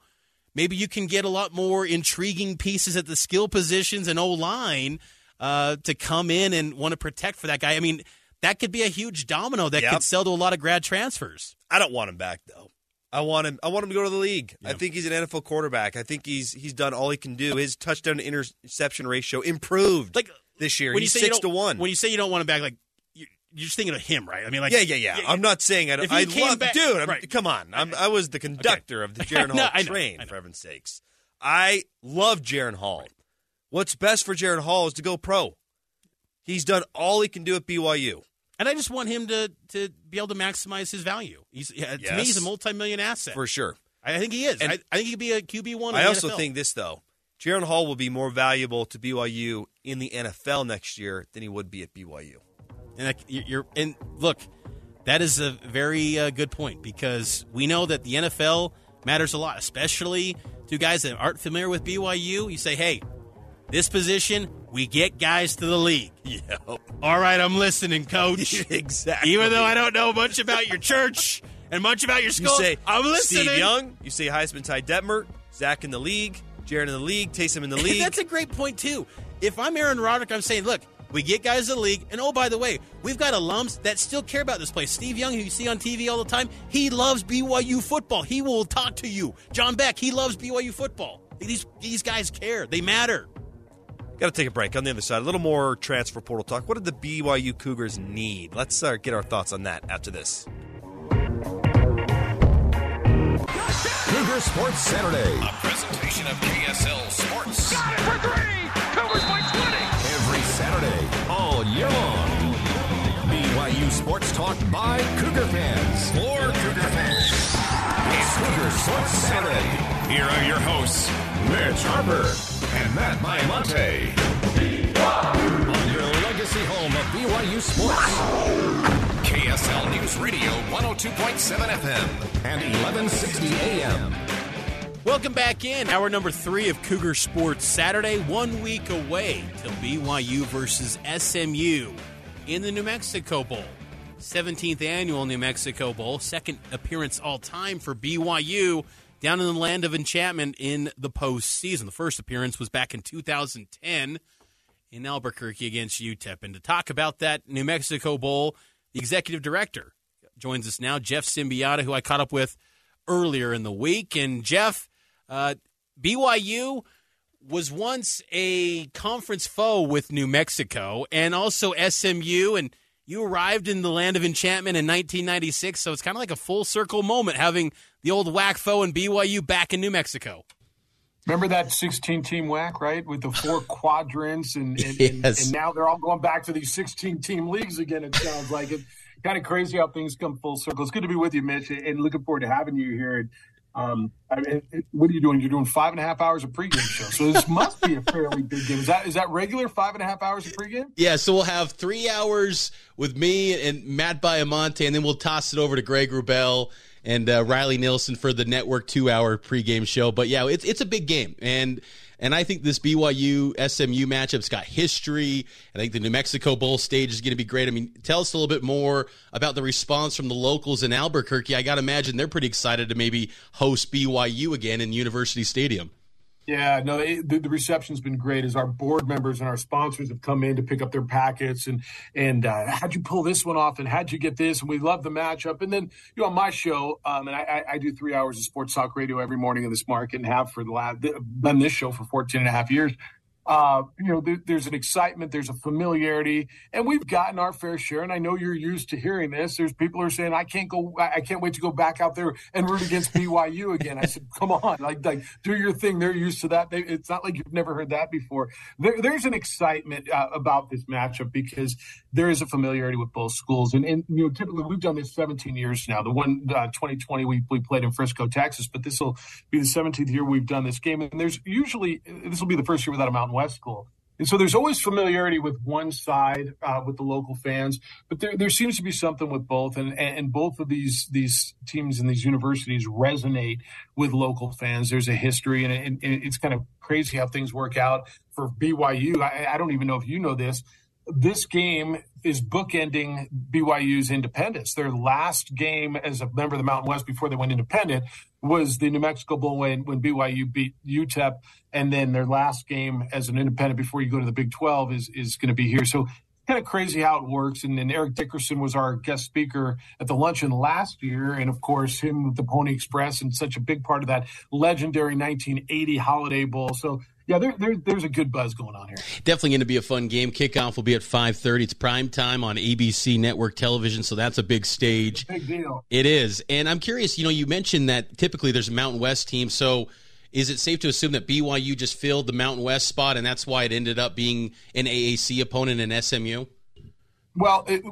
maybe you can get a lot more intriguing pieces at the skill positions and O line uh, to come in and want to protect for that guy. I mean, that could be a huge domino that Yep. could sell to a lot of grad transfers. I don't want him back though. I want him. I want him to go to the league. I think he's an NFL quarterback. I think he's he's done all he can do. His touchdown to interception ratio improved Like this year. when he's you say you six to one. When you say you don't want him back, like you- you're just thinking of him, right? I mean, like yeah, yeah, yeah, I'm not saying I don't. If I came love, back- dude. I'm, right. Come on, I'm, I was the conductor of the (laughs) Jaren No, Hall I know, train. I know. For heaven's sakes, I love Jaren Hall. What's best for Jaren Hall is to go pro. He's done all he can do at BYU. And I just want him to to be able to maximize his value. He's yeah, to me, he's a multi-million asset for sure. I think he is. I, I think he could be a QB one. I also think this though, Jaren Hall will be more valuable to BYU in the NFL next year than he would be at BYU. And I, you're and look, that is a very uh, good point because we know that the NFL matters a lot, especially to guys that aren't familiar with BYU. You say, "Hey, this position, we get guys to the league." (laughs) Yeah. All right, I'm listening, coach. (laughs) exactly. Even though I don't know much about your church and much about your You school, say I'm listening. Steve Young. You say Heisman Ty Detmer. Zach in the league, Jared in the league, Taysom in the (laughs) league. That's a great point too. If I'm Aaron Roderick, I'm saying, look, we get guys in the league, and oh by the way, we've got alums that still care about this place. Steve Young, who you see on TV all the time, he loves BYU football. He will talk to you. John Beck, he loves BYU football. These these guys care. They matter. Got to take a break. On the other side, a little more transfer portal talk. What did the BYU Cougars need? Let's uh, get our thoughts on that after this. Cougar Sports Saturday. A presentation of KSL Sports. Got it for three. Cougars by 20. Every Saturday, all year long. BYU Sports Talk by Cougar fans. For Cougar fans. It's Cougar Sports Saturday. Here are your hosts, Mitch Harper and Matt Baiamonte. On your legacy home of BYU Sports. KSL News Radio 102.7 FM and 1160 AM. Welcome back in. Hour number three of Cougar Sports Saturday, one week away till BYU versus SMU in the New Mexico Bowl. 17th annual New Mexico Bowl, second appearance all time for BYU down in the land of enchantment in the postseason. The first appearance was back in 2010 in Albuquerque against UTEP. And to talk about that New Mexico Bowl, the executive director joins us now, Jeff Siembieda, who I caught up with earlier in the week. And Jeff, uh, BYU was once a conference foe with New Mexico and also SMU. And you arrived in the land of enchantment in 1996, so it's kind of like a full circle moment having the old WAC foe and BYU back in New Mexico. Remember that 16 team WAC, right? With the four (laughs) quadrants, and and, Yes. and and now they're all going back to these 16 team leagues again. It sounds like it. Kind of crazy how things come full circle. It's good to be with you, Mitch, and looking forward to having you here. And, um, I mean, it- what are you doing? You're doing five and a half hours of pregame show, so this (laughs) must be a fairly big game. Is that is that regular five and a half hours of pregame? Yeah, so we'll have three hours with me and Matt Baiamonte, and then we'll toss it over to Greg Wrubell and uh, Riley Nelson for the network two-hour pregame show. But yeah, it's it's a big game, and and I think this BYU SMU matchup's got history. I think the New Mexico Bowl stage is going to be great. I mean, tell us a little bit more about the response from the locals in Albuquerque. I got to imagine they're pretty excited to maybe host BYU again in University Stadium. Yeah, no, it, the, the reception's been great as our board members and our sponsors have come in to pick up their packets and and uh, how'd you pull this one off and how'd you get this and we love the matchup and then you know on my show um, and I, I, do three hours of sports talk radio every morning in this market and have for the last done this show for 14 and a half years. Uh, you know, there, there's an excitement, there's a familiarity, and we've gotten our fair share. And I know you're used to hearing this. There's people who are saying, "I can't go, I I can't wait to go back out there and root against BYU again." I said, "Come on, like, like do your thing." They're used to that. They, it's not like you've never heard that before. There, there's an excitement uh, about this matchup because there is a familiarity with both schools, and, and you know, typically we've done this 17 years now. The one uh, 2020 we we played in Frisco, Texas, but this will be the 17th year we've done this game, and there's usually this will be the first year without a Mountain West school. And so there's always familiarity with one side uh, with the local fans, but there, there seems to be something with both, and, and both of these these teams and these universities resonate with local fans. There's a history, and, it, and it's kind of crazy how things work out for BYU. I, I don't even know if you know this. This game is bookending BYU's independence. Their last game as a member of the Mountain West before they went independent was the New Mexico Bowl when, when BYU beat UTEP, and then their last game as an independent before you go to the Big 12 is is going to be here. So kind of crazy how it works. And then Eric Dickerson was our guest speaker at the luncheon last year, and of course him with the Pony Express and such a big part of that legendary 1980 Holiday Bowl. So. Yeah, there, there, there's a good buzz going on here. Definitely going to be a fun game. Kickoff will be at 5:30. It's prime time on ABC network television, so that's a big stage. Big deal. It is. And I'm curious, you know, you mentioned that typically there's a Mountain West team, so is it safe to assume that BYU just filled the Mountain West spot and that's why it ended up being an AAC opponent in SMU? Well, it,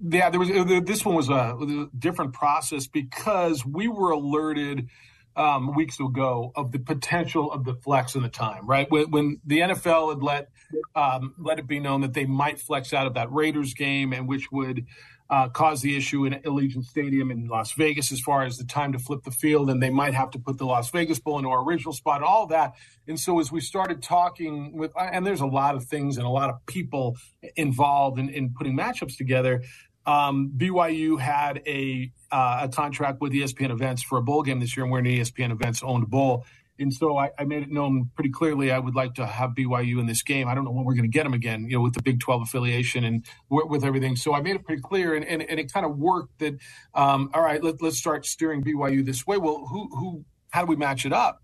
yeah, there was this one was a, a different process because we were alerted um, weeks ago of the potential of the flex in the time, right? When, when the NFL had let um, let it be known that they might flex out of that Raiders game, and which would uh, cause the issue in Allegiant Stadium in Las Vegas as far as the time to flip the field, and they might have to put the Las Vegas Bowl into our original spot, all that. And so as we started talking with, and there's a lot of things and a lot of people involved in, in putting matchups together. Um, BYU had a uh, a contract with ESPN Events for a bowl game this year, and we're an ESPN Events owned bowl. And so I, I, made it known pretty clearly I would like to have BYU in this game. I don't know when we're going to get them again, you know, with the Big 12 affiliation and with everything. So I made it pretty clear, and, and, and it kind of worked that, um, all right, let, let's start steering BYU this way. Well, who, who, how do we match it up?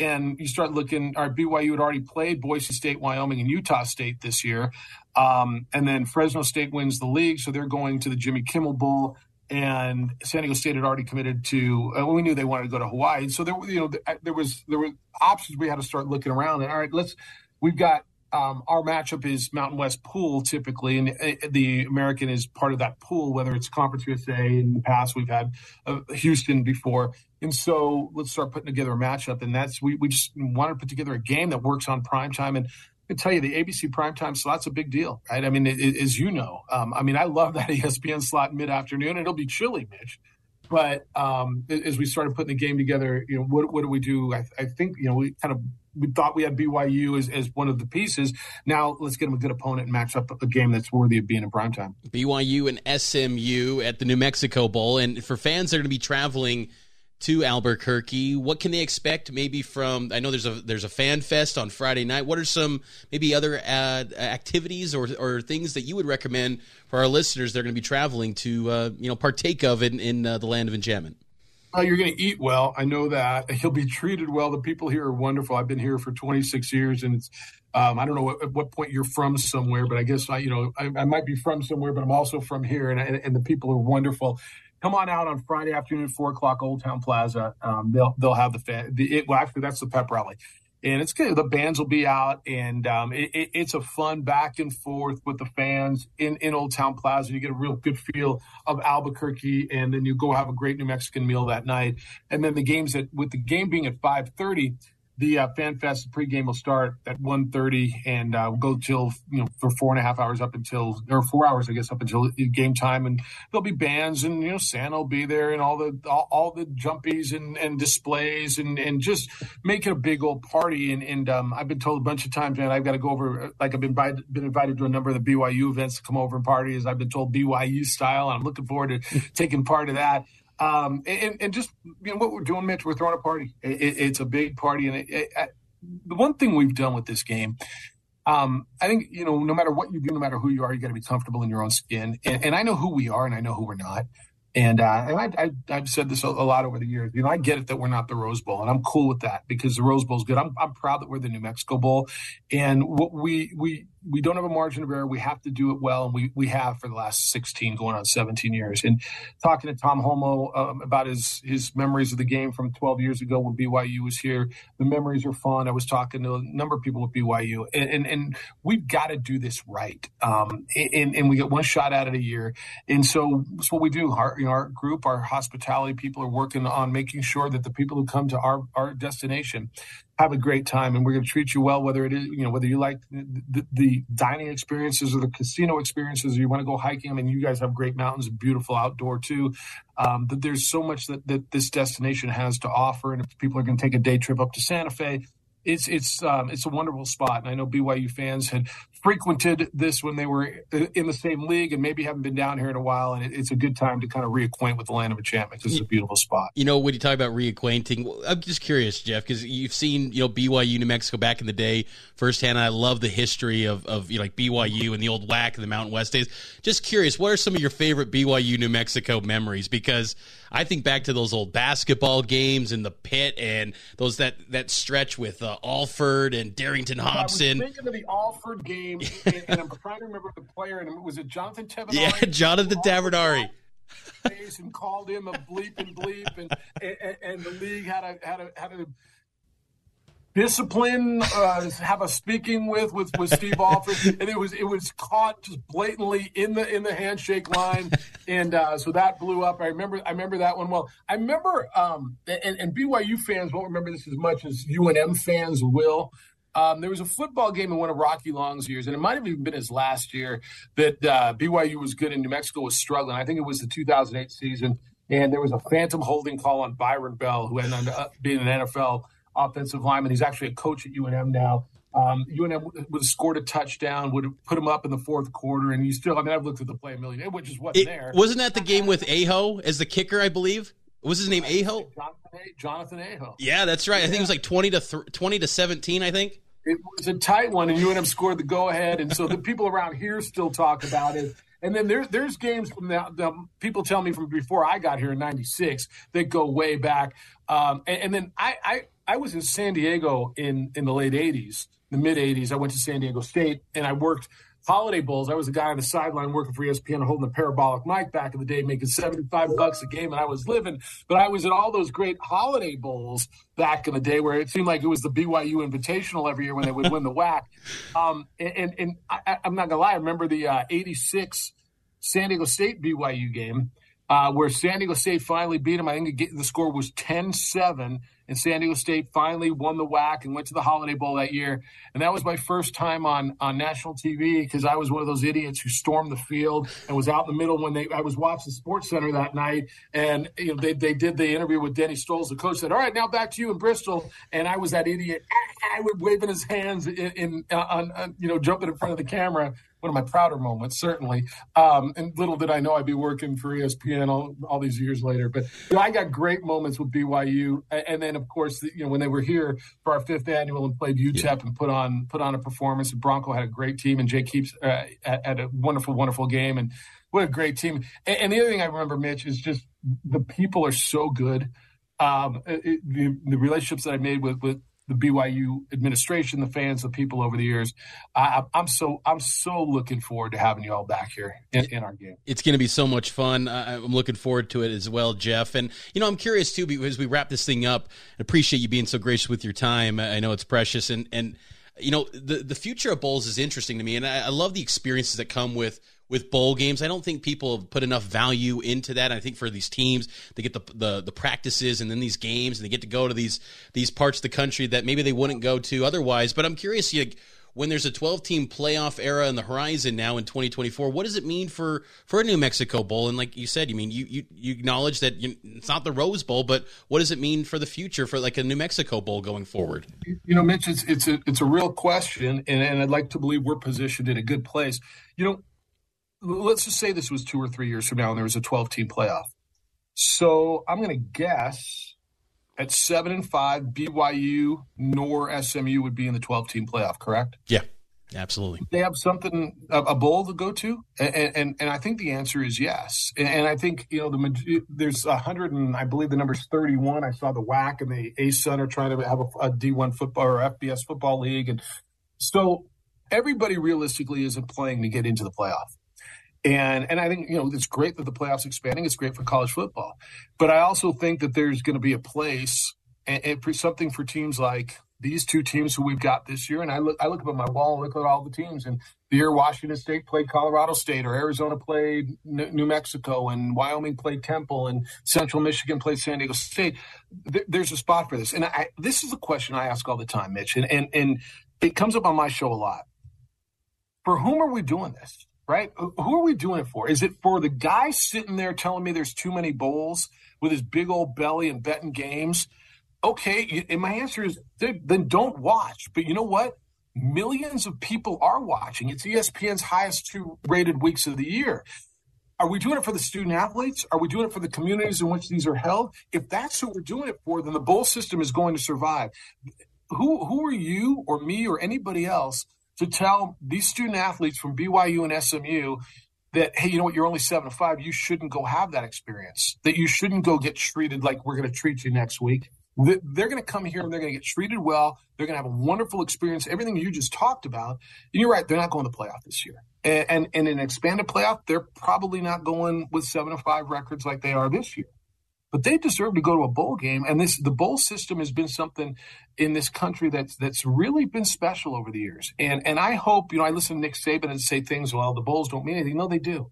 And you start looking, our BYU had already played Boise State, Wyoming, and Utah State this year. Um, and then Fresno State wins the league, so they're going to the Jimmy Kimmel Bowl and San Diego State had already committed to. Uh, we knew they wanted to go to Hawaii, so there, you know, uh, there was there were options. We had to start looking around. And all right, let's. We've got um, our matchup is Mountain West pool typically, and uh, the American is part of that pool. Whether it's Conference USA in the past, we've had uh, Houston before, and so let's start putting together a matchup. And that's we we just want to put together a game that works on prime time and can tell you the ABC primetime slot's a big deal, right? I mean, it, it, as you know, um, I mean, I love that (laughs) ESPN slot mid afternoon. It'll be chilly, Mitch. But um, as we started putting the game together, you know, what, what do we do? I, I, think, you know, we kind of we thought we had BYU as, as one of the pieces. Now let's get them a good opponent and match up a game that's worthy of being in primetime. BYU and SMU at the New Mexico Bowl. And for fans that are going to be traveling – to Albuquerque. What can they expect maybe from I know there's a there's a fan fest on Friday night. What are some maybe other uh, activities or or things that you would recommend for our listeners that are going to be traveling to uh, you know partake of in, in uh, the land of enchantment? Uh, you're going to eat well. I know that. (laughs) You'll be treated well. The people here are wonderful. I've been here for 26 years, and it's um, I don't know at what point you're from somewhere, but I guess I, you know, I, I, might be from somewhere, but I'm also from here, and, and, and the people are wonderful come on out on Friday afternoon, four o'clock, Old Town Plaza. Um, they'll they'll have the, fan, the it, well, actually that's the pep rally, and it's good. The bands will be out, and um, it, it, it's a fun back and forth with the fans in in Old Town Plaza. You get a real good feel of Albuquerque, and then you go have a great New Mexican meal that night, and then the games that with the game being at five thirty the uh, fan fest pregame will start at 1.30 and uh, we'll go till you know for four and a half hours up until or four hours i guess up until game time. And there'll be bands and you know santa will be there and all the all, all the jumpies and, and displays and and just make it a big old party. And and um, i've been told a bunch of times man i've got to go over like i've been invited, been invited to a number of the byu events to come over and party as i've been told byu style and i'm looking forward to taking part of that um, and, and, just you know what we're doing, Mitch, we're throwing a party. It, it's a big party, and it, it, the one thing we've done with this game, um, I think you know, no matter what you do, no matter who you are, you got to be comfortable in your own skin. And, and, I know who we are, and I know who we're not. And, uh, and I, have said this a, a, lot over the years. You know, I get it that we're not the Rose Bowl, and I'm cool with that because the Rose Bowl is good. I'm, I'm proud that we're the New Mexico Bowl, and what we we we don't have a margin of error. We have to do it well, and we we have for the last 16, going on 17 years. And talking to Tom Holmoe um, about his his memories of the game from 12 years ago when BYU was here, the memories are fun. I was talking to a number of people with BYU, and and, and we've got to do this right. Um, and, and we get one shot at it a year, and so that's what we do. Our you know, our group, our hospitality people are working on making sure that the people who come to our our destination have a great time and we're going to treat you well whether it is you know whether you like the, the, dining experiences or the casino experiences or you want to go hiking. I mean you guys have great mountains beautiful outdoor too. Um, but there's so much that, that this destination has to offer and if people are going to take a day trip up to santa fe it's it's um, it's a wonderful spot, and I know BYU fans had frequented this when they were in the same league, and maybe haven't been down here in a while. And it, it's a good time to kind of reacquaint with the land of enchantment. It's a beautiful spot. You know, when you talk about reacquainting, I'm just curious, Jeff, because you've seen you know BYU New Mexico back in the day firsthand. I love the history of of you know, like BYU and the old WAC and the Mountain West days. Just curious, what are some of your favorite BYU New Mexico memories? Because I think back to those old basketball games in the pit and those that that stretch with uh, Alford and Darington Hobson. I was thinking of the Alford game, and, (laughs) and, I'm trying to remember the player. And was it Jonathan Tavernari? Yeah, Jonathan Tavernari. and called him a bleep and bleep, and, and, and the league had a had a had a discipline uh, have a speaking with with with Steve (laughs) Alford, and it was it was caught just blatantly in the in the handshake line, and uh, so that blew up. I remember I remember that one well. I remember um, and, and BYU fans won't remember this as much as UNM fans will. Um, there was a football game in one of Rocky Long's years, and it might have even been his last year that uh, BYU was good and New Mexico was struggling. I think it was the 2008 season, and there was a phantom holding call on Byron Bell, who ended up being an NFL offensive lineman. He's actually a coach at UNM now. Um, UNM would have scored a touchdown, would have put him up in the fourth quarter, and you still, I mean, I've looked at the play a million, which is wasn't it, there. Wasn't that the game with Aho as the kicker, I believe? Was his name? Aho. Jonathan, Aho. Yeah, that's right. I think it was like twenty to th- twenty to seventeen. I think. It was a tight one, and UNM scored the go ahead, and so the people around here still talk about it. And then there's there's games from the, the people tell me from before I got here in '96 that go way back. Um, and, and, then I, I I was in San Diego in in the late '80s, the mid '80s. I went to San Diego State, and I worked holiday bowls. I was a guy on the sideline working for ESPN, holding a parabolic mic back in the day, making seventy-five bucks a game, and I was living. But I was at all those great holiday bowls back in the day, where it seemed like it was the BYU Invitational every year when they would win the WAC. (laughs) Um, and and, and I, am not gonna lie, I remember the uh, '86 San Diego State BYU game. Uh, where San Diego State finally beat them. I think the score was 10 7 and San Diego State finally won the WAC and went to the Holiday Bowl that year. And that was my first time on on national TV because I was one of those idiots who stormed the field and was out in the middle when they I was watching Sports Center that night, and you know they, they did the interview with Denny Stolz. The coach said, "All right, now back to you in Bristol," and I was that idiot. I was waving his hands in, in uh, on, on, you know jumping in front of the camera one of my prouder moments, certainly. Um, and little did I know I'd be working for ESPN all, all these years later. But you know, I got great moments with BYU, and then of course, you know, when they were here for our fifth annual and played UTEP yeah. and put on put on a performance. And Bronco had a great team, and Jake Heaps uh, had a wonderful, wonderful game, and what a great team. And, and, the other thing I remember, Mitch, is just the people are so good. Um, it, the, the relationships that I made with with the BYU administration, the fans, the people over the years. I, am so I'm so looking forward to having you all back here in, in our game. It's going to be so much fun. I'm looking forward to it as well, Jeff. And you know, I'm curious too because we wrap this thing up. I appreciate you being so gracious with your time. I know it's precious, and and you know the the future of bowls is interesting to me, and I, I love the experiences that come with with bowl games. I don't think people have put enough value into that. I think for these teams, they get the, the the practices and then these games, and they get to go to these these parts of the country that maybe they wouldn't go to otherwise. But I'm curious, you, when there's a 12 team playoff era in the horizon now in 2024, what does it mean for for a New Mexico Bowl? And like you said, you mean you you, you acknowledge that you, it's not the Rose Bowl, but what does it mean for the future for like a New Mexico Bowl going forward? You know, Mitch, it's it's a it's a real question, and, and I'd like to believe we're positioned in a good place. You know let's just say this was two or three years from now and there was a 12 team playoff. So I'm going to guess at seven and five, BYU nor SMU would be in the 12 team playoff, correct? Yeah, absolutely. They have something, a, a bowl to go to? And, and, and, I think the answer is yes. And, and I think, you know, the there's 100 and I believe the number's 31. I saw the WAC and the ASUN are trying to have a a D1 football or FBS football league. And so everybody realistically isn't playing to get into the playoff. And and I think you know it's great that the playoffs expanding. It's great for college football, but I also think that there's going to be a place and, and for something for teams like these two teams who we've got this year. And I look I look up at my wall and look at all the teams. And the year Washington State played Colorado State, or Arizona played New Mexico, and Wyoming played Temple, and Central Michigan played San Diego State. There's a spot for this. And I, this is a question I ask all the time, Mitch, and and and it comes up on my show a lot. For whom are we doing this? Right? Who are we doing it for? Is it for the guy sitting there telling me there's too many bowls with his big old belly and betting games? Okay, and my answer is then don't watch. But you know what? Millions of people are watching. It's ESPN's highest two rated weeks of the year. Are we doing it for the student athletes? Are we doing it for the communities in which these are held? If that's who we're doing it for, then the bowl system is going to survive. Who who are you or me or anybody else to tell these student athletes from BYU and SMU that hey, you know what, you're only seven to five, you shouldn't go have that experience. That you shouldn't go get treated like we're going to treat you next week. They're going to come here and they're going to get treated well. They're going to have a wonderful experience. Everything you just talked about. And you're right; they're not going to playoff this year. And, and, and in an expanded playoff, they're probably not going with seven to five records like they are this year but they deserve to go to a bowl game. And this the bowl system has been something in this country that's that's really been special over the years. And and I hope you know I listen to Nick Saban and say things. Well, the bowls don't mean anything. No, they do.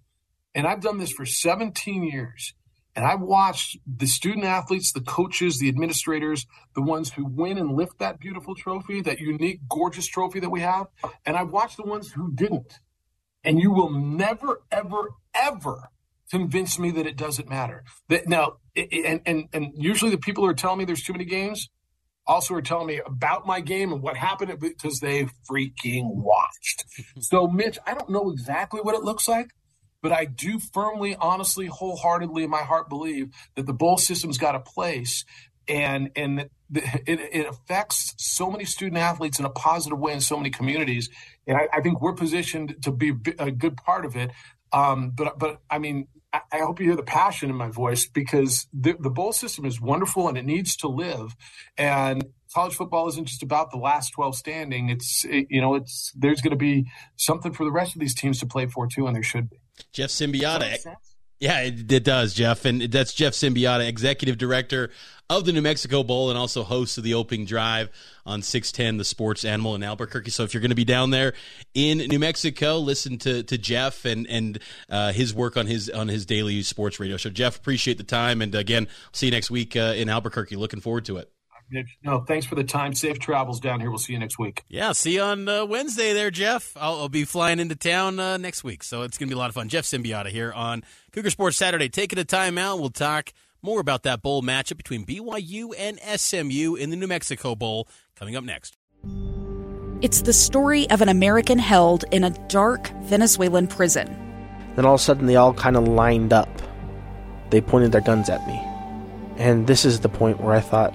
And I've done this for 17 years. And I've watched the student athletes, the coaches, the administrators, the ones who win and lift that beautiful trophy, that unique, gorgeous trophy that we have. And I've watched the ones who didn't. And you will never, ever, ever convince me that it doesn't matter. That now, and and and usually the people who are telling me there's too many games also are telling me about my game and what happened because they freaking watched. (laughs) so, Mitch, I don't know exactly what it looks like, but I do firmly, honestly, wholeheartedly in my heart believe that the bowl system's got a place and and it, it, affects so many student athletes in a positive way in so many communities and I, I think we're positioned to be a good part of it um, but but I mean I, I, hope you hear the passion in my voice because the, the bowl system is wonderful and it needs to live. And college football isn't just about the last 12 standing. It's it, you know it's there's going to be something for the rest of these teams to play for too and there should be. Jeff Siembieda. Yeah, it, it, does, Jeff. And that's Jeff Siembieda, executive director of the New Mexico Bowl and also host of the opening drive on 610, the sports animal in Albuquerque. So if you're going to be down there in New Mexico, listen to, to Jeff and, and uh, his work on his on his daily sports radio show. Jeff, appreciate the time. And again, see you next week uh, in Albuquerque. Looking forward to it. No, thanks for the time. Safe travels down here. We'll see you next week. Yeah, see you on uh, Wednesday there, Jeff. I'll, I'll, be flying into town uh, next week, so it's going to be a lot of fun. Jeff Siembieda here on Cougar Sports Saturday. Taking a time out, we'll talk more about that bowl matchup between BYU and SMU in the New Mexico Bowl coming up next. It's the story of an American held in a dark Venezuelan prison. Then all of a sudden, they all kind of lined up. They pointed their guns at me. And this is the point where I thought,